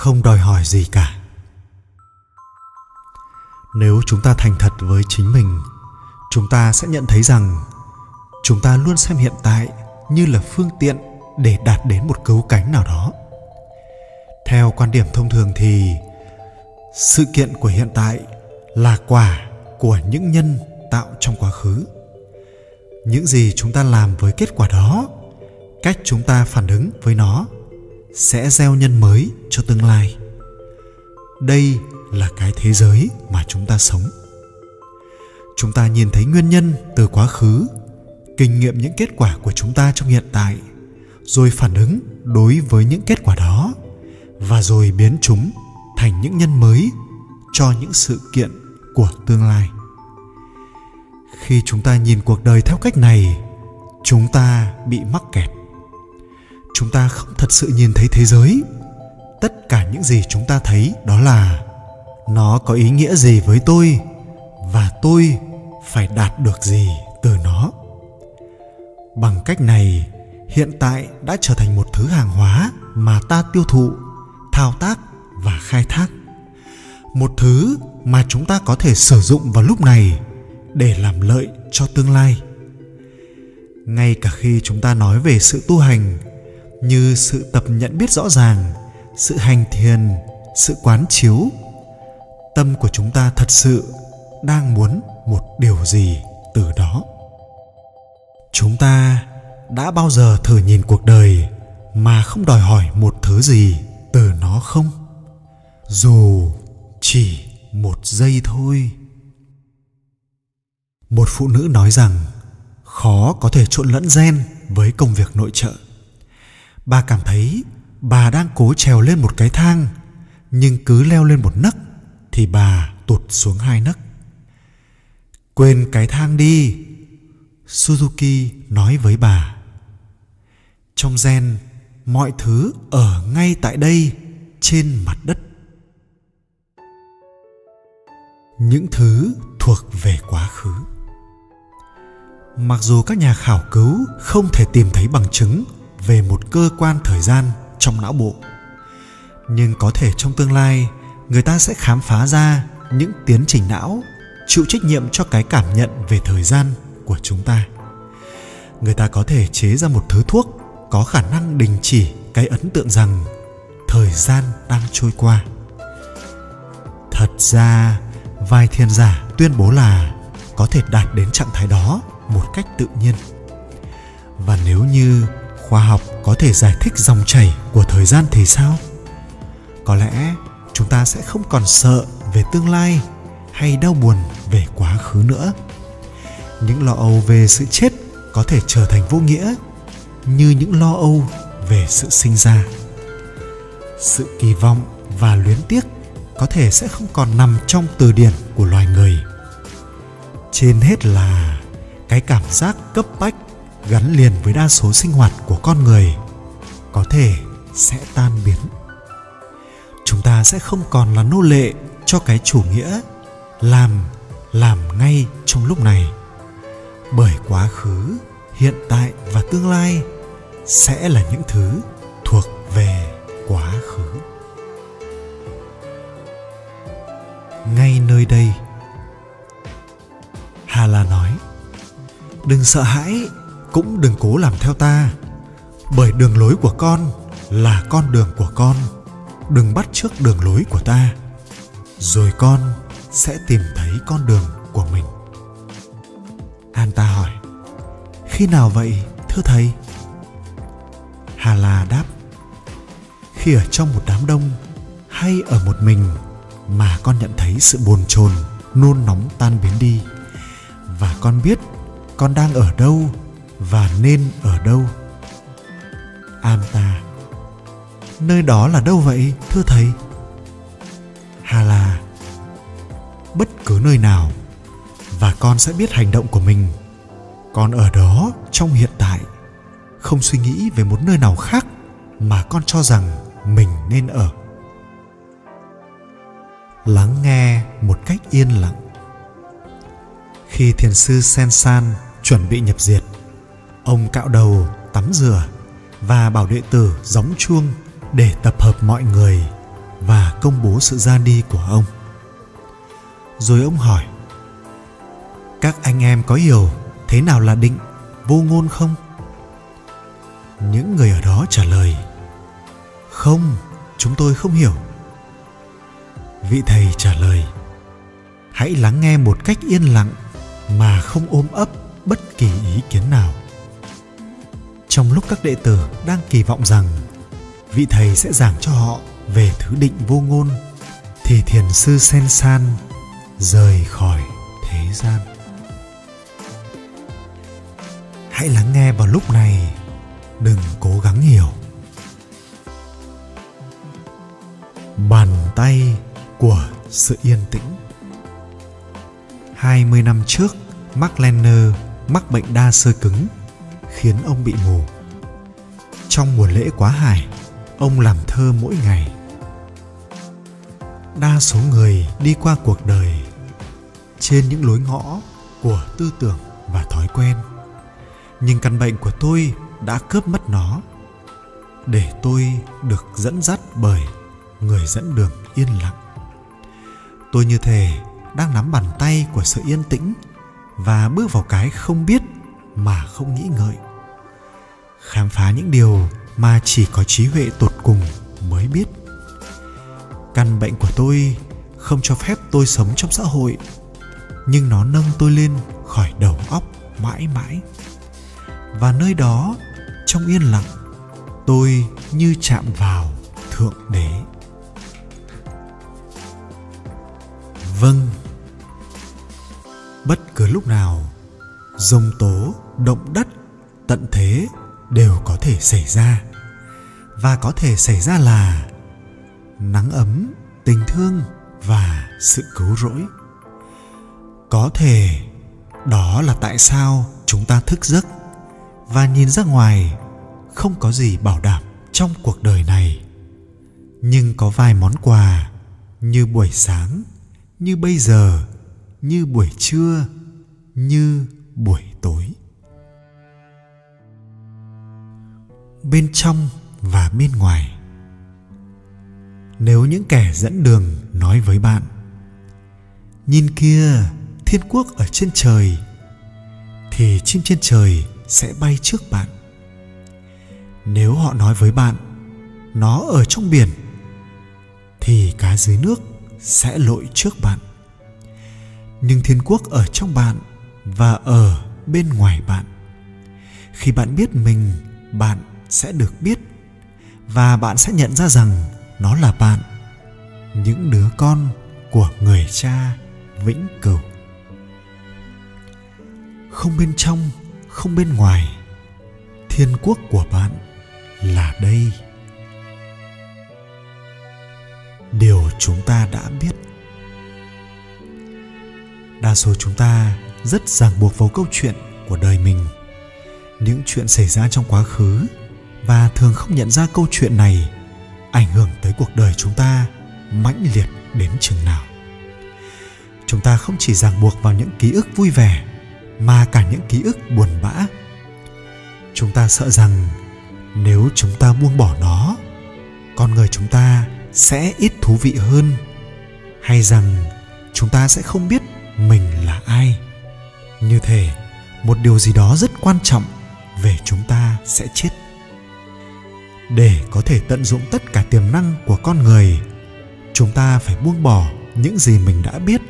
không đòi hỏi gì cả. Nếu chúng ta thành thật với chính mình, chúng ta sẽ nhận thấy rằng chúng ta luôn xem hiện tại như là phương tiện để đạt đến một cấu cánh nào đó. Theo quan điểm thông thường thì, sự kiện của hiện tại là quả của những nhân tạo trong quá khứ. Những gì chúng ta làm với kết quả đó, cách chúng ta phản ứng với nó sẽ gieo nhân mới cho tương lai. Đây là cái thế giới mà chúng ta sống. Chúng ta nhìn thấy nguyên nhân từ quá khứ, kinh nghiệm những kết quả của chúng ta trong hiện tại, rồi phản ứng đối với những kết quả đó, và rồi biến chúng thành những nhân mới cho những sự kiện của tương lai. Khi chúng ta nhìn cuộc đời theo cách này, chúng ta bị mắc kẹt chúng ta không thật sự nhìn thấy thế giới. Tất cả những gì chúng ta thấy đó là, nó có ý nghĩa gì với tôi và tôi phải đạt được gì từ nó? Bằng cách này, hiện tại đã trở thành một thứ hàng hóa mà ta tiêu thụ, thao tác và khai thác. Một thứ mà chúng ta có thể sử dụng vào lúc này để làm lợi cho tương lai. Ngay cả khi chúng ta nói về sự tu hành như sự tập nhận biết rõ ràng, sự hành thiền, sự quán chiếu. Tâm của chúng ta thật sự đang muốn một điều gì từ đó? Chúng ta đã bao giờ thử nhìn cuộc đời mà không đòi hỏi một thứ gì từ nó không? Dù chỉ một giây thôi. Một phụ nữ nói rằng, khó có thể trộn lẫn gen với công việc nội trợ bà cảm thấy bà đang cố trèo lên một cái thang, nhưng cứ leo lên một nấc thì bà tụt xuống hai nấc. Quên cái thang đi, suzuki nói với bà. Trong gen, mọi thứ ở ngay tại đây, trên mặt đất. Những thứ thuộc về quá khứ. Mặc dù các nhà khảo cứu không thể tìm thấy bằng chứng về một cơ quan thời gian trong não bộ. Nhưng có thể trong tương lai, người ta sẽ khám phá ra những tiến trình não chịu trách nhiệm cho cái cảm nhận về thời gian của chúng ta. Người ta có thể chế ra một thứ thuốc có khả năng đình chỉ cái ấn tượng rằng thời gian đang trôi qua. Thật ra, vài thiên giả tuyên bố là có thể đạt đến trạng thái đó một cách tự nhiên. Và nếu như khoa học có thể giải thích dòng chảy của thời gian thì sao? Có lẽ chúng ta sẽ không còn sợ về tương lai hay đau buồn về quá khứ nữa. Những lo âu về sự chết có thể trở thành vô nghĩa như những lo âu về sự sinh ra. Sự kỳ vọng và luyến tiếc có thể sẽ không còn nằm trong từ điển của loài người. Trên hết là cái cảm giác cấp bách gắn liền với đa số sinh hoạt của con người, có thể sẽ tan biến. Chúng ta sẽ không còn là nô lệ cho cái chủ nghĩa làm làm ngay trong lúc này. Bởi quá khứ, hiện tại và tương lai sẽ là những thứ thuộc về quá khứ. Ngay nơi đây hà la nói, đừng sợ hãi cũng đừng cố làm theo ta. Bởi đường lối của con là con đường của con. Đừng bắt chước đường lối của ta. Rồi con sẽ tìm thấy con đường của mình. An ta hỏi, khi nào vậy, thưa thầy? Hà la đáp, khi ở trong một đám đông hay ở một mình mà con nhận thấy sự bồn chồn, nôn nóng tan biến đi. Và con biết con đang ở đâu và nên ở đâu? Anta nơi đó là đâu vậy, thưa thầy? Hà là bất cứ nơi nào, và con sẽ biết hành động của mình. Con ở đó trong hiện tại. Không suy nghĩ về một nơi nào khác mà con cho rằng mình nên ở. Lắng nghe một cách yên lặng. Khi thiền sư Sen san chuẩn bị nhập diệt ông cạo đầu, tắm rửa và bảo đệ tử gióng chuông để tập hợp mọi người và công bố sự ra đi của ông. Rồi ông hỏi, các anh em có hiểu thế nào là định vô ngôn không? Những người ở đó trả lời, không, chúng tôi không hiểu. Vị thầy trả lời, hãy lắng nghe một cách yên lặng mà không ôm ấp bất kỳ ý kiến nào trong lúc các đệ tử đang kỳ vọng rằng vị thầy sẽ giảng cho họ về thứ định vô ngôn, thì thiền sư sen san rời khỏi thế gian. Hãy lắng nghe vào lúc này, đừng cố gắng hiểu. Bàn tay của sự yên tĩnh. 20 năm trước, Mark Lenner mắc bệnh đa sơ cứng khiến ông bị mù. Trong mùa lễ quá hải, ông làm thơ mỗi ngày. Đa số người đi qua cuộc đời trên những lối ngõ của tư tưởng và thói quen. Nhưng căn bệnh của tôi đã cướp mất nó để tôi được dẫn dắt bởi người dẫn đường yên lặng. Tôi như thể đang nắm bàn tay của sự yên tĩnh và bước vào cái không biết mà không nghĩ ngợi khám phá những điều mà chỉ có trí huệ tột cùng mới biết. Căn bệnh của tôi không cho phép tôi sống trong xã hội, nhưng nó nâng tôi lên khỏi đầu óc mãi mãi. Và nơi đó, trong yên lặng, tôi như chạm vào thượng đế. Vâng. Bất cứ lúc nào rông tố, động đất, tận thế đều có thể xảy ra. Và có thể xảy ra là nắng ấm, tình thương và sự cứu rỗi. Có thể đó là tại sao chúng ta thức giấc và nhìn ra ngoài không có gì bảo đảm trong cuộc đời này. Nhưng có vài món quà như buổi sáng, như bây giờ, như buổi trưa, như buổi tối. Bên trong và bên ngoài. Nếu những kẻ dẫn đường nói với bạn, nhìn kia thiên quốc ở trên trời, thì chim trên trời sẽ bay trước bạn. Nếu họ nói với bạn, nó ở trong biển, thì cá dưới nước sẽ lội trước bạn. Nhưng thiên quốc ở trong bạn và ở bên ngoài bạn. Khi bạn biết mình, bạn sẽ được biết. Và bạn sẽ nhận ra rằng nó là bạn, những đứa con của người cha vĩnh cửu. Không bên trong, không bên ngoài, thiên quốc của bạn là đây. Điều chúng ta đã biết. Đa số chúng ta rất ràng buộc vào câu chuyện của đời mình. Những chuyện xảy ra trong quá khứ và thường không nhận ra câu chuyện này, ảnh hưởng tới cuộc đời chúng ta mãnh liệt đến chừng nào. Chúng ta không chỉ ràng buộc vào những ký ức vui vẻ, mà cả những ký ức buồn bã. Chúng ta sợ rằng nếu chúng ta buông bỏ nó, con người chúng ta sẽ ít thú vị hơn, hay rằng chúng ta sẽ không biết mình là ai. Như thể một điều gì đó rất quan trọng về chúng ta sẽ chết để có thể tận dụng tất cả tiềm năng của con người. Chúng ta phải buông bỏ những gì mình đã biết.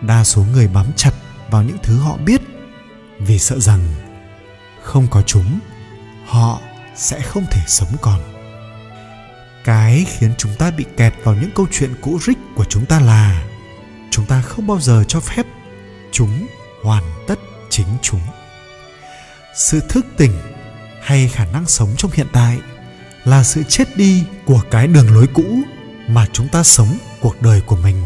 Đa số người bám chặt vào những thứ họ biết, vì sợ rằng không có chúng, họ sẽ không thể sống còn. Cái khiến chúng ta bị kẹt vào những câu chuyện cũ rích của chúng ta là chúng ta không bao giờ cho phép chúng hoàn tất chính chúng. Sự thức tỉnh hay khả năng sống trong hiện tại là sự chết đi của cái đường lối cũ mà chúng ta sống cuộc đời của mình.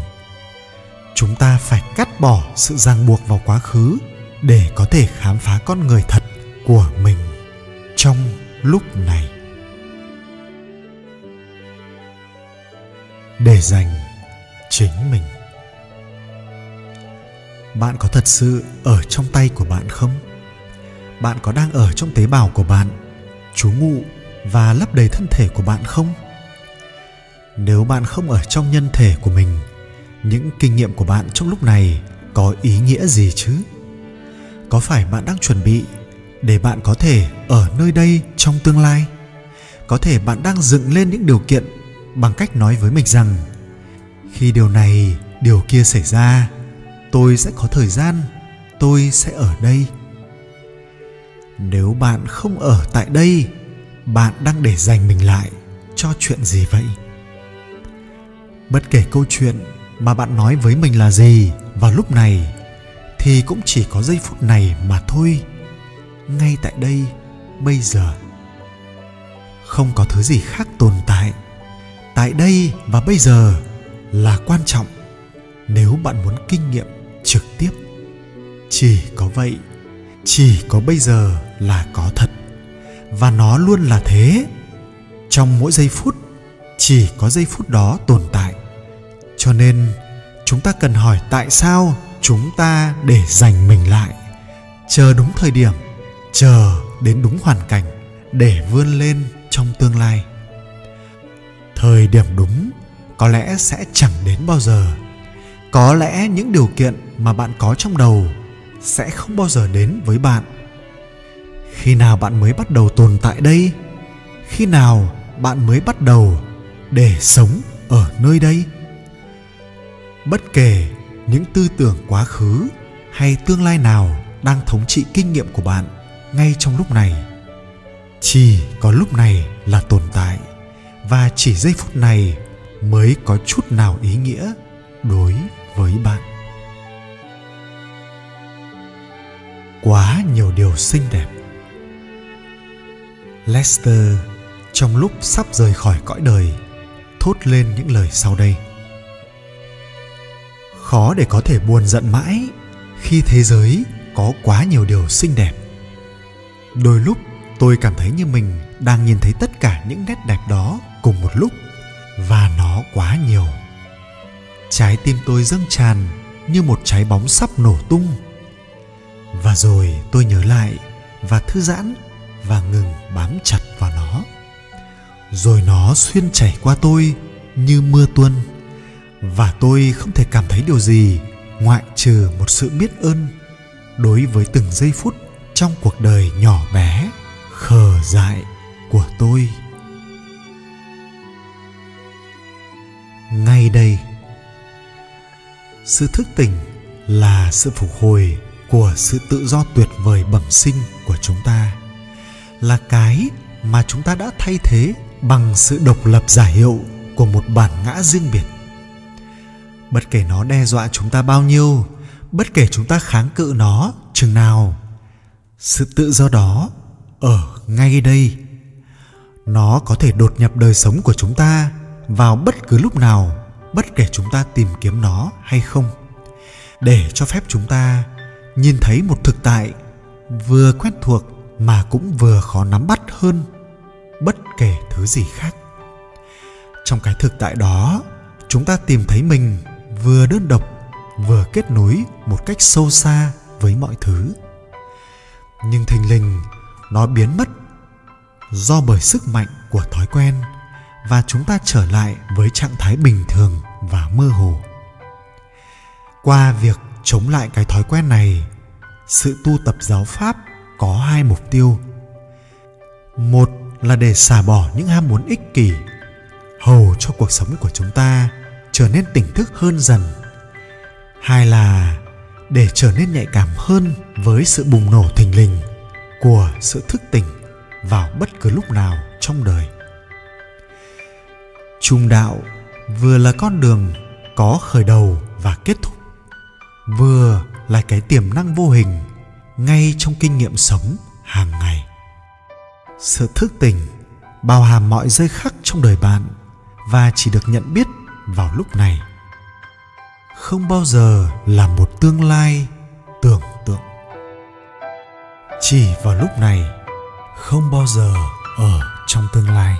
Chúng ta phải cắt bỏ sự ràng buộc vào quá khứ để có thể khám phá con người thật của mình trong lúc này. Để dành chính mình. Bạn có thật sự ở trong tay của bạn không? Bạn có đang ở trong tế bào của bạn, trú ngụ và lấp đầy thân thể của bạn không? Nếu bạn không ở trong nhân thể của mình, những kinh nghiệm của bạn trong lúc này có ý nghĩa gì chứ? Có phải bạn đang chuẩn bị để bạn có thể ở nơi đây trong tương lai? Có thể bạn đang dựng lên những điều kiện bằng cách nói với mình rằng, khi điều này, điều kia xảy ra, tôi sẽ có thời gian, tôi sẽ ở đây nếu bạn không ở tại đây, bạn đang để dành mình lại cho chuyện gì vậy? Bất kể câu chuyện mà bạn nói với mình là gì vào lúc này, thì cũng chỉ có giây phút này mà thôi. Ngay tại đây, bây giờ. Không có thứ gì khác tồn tại. Tại đây và bây giờ là quan trọng. Nếu bạn muốn kinh nghiệm trực tiếp, chỉ có vậy chỉ có bây giờ là có thật. Và nó luôn là thế. Trong mỗi giây phút, chỉ có giây phút đó tồn tại. Cho nên, chúng ta cần hỏi tại sao chúng ta để dành mình lại. Chờ đúng thời điểm, chờ đến đúng hoàn cảnh để vươn lên trong tương lai. Thời điểm đúng có lẽ sẽ chẳng đến bao giờ. Có lẽ những điều kiện mà bạn có trong đầu sẽ không bao giờ đến với bạn. Khi nào bạn mới bắt đầu tồn tại đây? Khi nào bạn mới bắt đầu để sống ở nơi đây? Bất kể những tư tưởng quá khứ hay tương lai nào đang thống trị kinh nghiệm của bạn ngay trong lúc này, chỉ có lúc này là tồn tại và chỉ giây phút này mới có chút nào ý nghĩa đối với bạn. Quá nhiều điều xinh đẹp. Lester, trong lúc sắp rời khỏi cõi đời, thốt lên những lời sau đây. Khó để có thể buồn giận mãi khi thế giới có quá nhiều điều xinh đẹp. Đôi lúc tôi cảm thấy như mình đang nhìn thấy tất cả những nét đẹp đó cùng một lúc, và nó quá nhiều. Trái tim tôi dâng tràn như một trái bóng sắp nổ tung và rồi tôi nhớ lại và thư giãn và ngừng bám chặt vào nó. Rồi nó xuyên chảy qua tôi như mưa tuôn. Và tôi không thể cảm thấy điều gì ngoại trừ một sự biết ơn đối với từng giây phút trong cuộc đời nhỏ bé, khờ dại của tôi. Ngay đây, sự thức tỉnh là sự phục hồi của sự tự do tuyệt vời bẩm sinh của chúng ta là cái mà chúng ta đã thay thế bằng sự độc lập giả hiệu của một bản ngã riêng biệt. Bất kể nó đe dọa chúng ta bao nhiêu, bất kể chúng ta kháng cự nó chừng nào, sự tự do đó ở ngay đây. Nó có thể đột nhập đời sống của chúng ta vào bất cứ lúc nào, bất kể chúng ta tìm kiếm nó hay không. Để cho phép chúng ta nhìn thấy một thực tại vừa quen thuộc mà cũng vừa khó nắm bắt hơn bất kể thứ gì khác. Trong cái thực tại đó, chúng ta tìm thấy mình vừa đơn độc, vừa kết nối một cách sâu xa với mọi thứ. Nhưng thình lình, nó biến mất do bởi sức mạnh của thói quen và chúng ta trở lại với trạng thái bình thường và mơ hồ. Qua việc chống lại cái thói quen này, sự tu tập giáo pháp có hai mục tiêu. Một là để xả bỏ những ham muốn ích kỷ, hầu cho cuộc sống của chúng ta trở nên tỉnh thức hơn dần. Hai là để trở nên nhạy cảm hơn với sự bùng nổ thình lình của sự thức tỉnh vào bất cứ lúc nào trong đời. Trung đạo vừa là con đường có khởi đầu và kết thúc vừa là cái tiềm năng vô hình ngay trong kinh nghiệm sống hàng ngày. Sự thức tỉnh bao hàm mọi giây khắc trong đời bạn và chỉ được nhận biết vào lúc này. Không bao giờ là một tương lai tưởng tượng. Chỉ vào lúc này, không bao giờ ở trong tương lai.